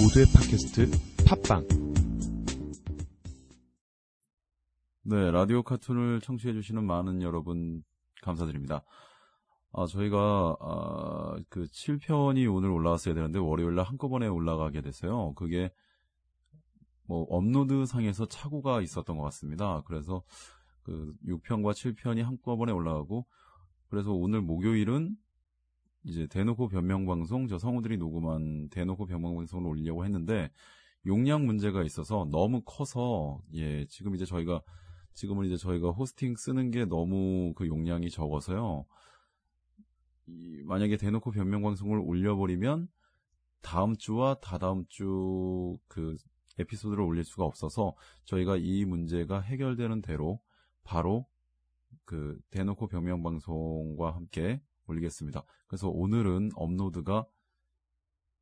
모두의 팟캐스트 팟빵 네, 라디오 카툰을 청취해 주시는 많은 여러분, 감사드립니다. 아, 저희가, 아, 그 7편이 오늘 올라왔어야 되는데, 월요일 날 한꺼번에 올라가게 됐어요. 그게, 뭐, 업로드 상에서 착오가 있었던 것 같습니다. 그래서, 그 6편과 7편이 한꺼번에 올라가고, 그래서 오늘 목요일은, 이제 대놓고 변명방송, 저 성우들이 녹음한 대놓고 변명방송을 올리려고 했는데, 용량 문제가 있어서 너무 커서, 예, 지금 이제 저희가 지금은 이제 저희가 호스팅 쓰는 게 너무 그 용량이 적어서요. 이, 만약에 대놓고 변명 방송을 올려버리면 다음 주와 다다음 주 그 에피소드를 올릴 수가 없어서 저희가 이 문제가 해결되는 대로 바로 그 대놓고 변명 방송과 함께 올리겠습니다. 그래서 오늘은 업로드가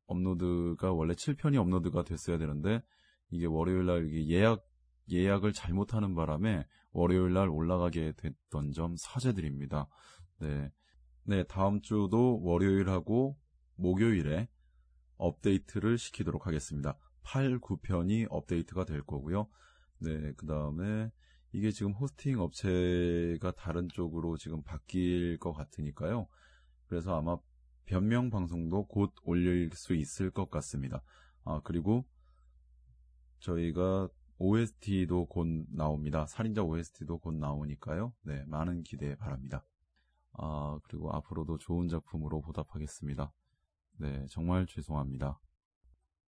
업로드가 원래 7편이 업로드가 됐어야 되는데 이게 월요일 날 예약 예약을 잘못하는 바람에 월요일 날 올라가게 됐던 점 사죄드립니다. 네. 네, 다음 주도 월요일하고 목요일에 업데이트를 시키도록 하겠습니다. 8, 9편이 업데이트가 될 거고요. 네, 그 다음에 이게 지금 호스팅 업체가 다른 쪽으로 지금 바뀔 것 같으니까요. 그래서 아마 변명 방송도 곧 올릴 수 있을 것 같습니다. 아, 그리고 저희가 OST도 곧 나옵니다. 살인자 OST도 곧 나오니까요. 네, 많은 기대 바랍니다. 아, 그리고 앞으로도 좋은 작품으로 보답하겠습니다. 네, 정말 죄송합니다.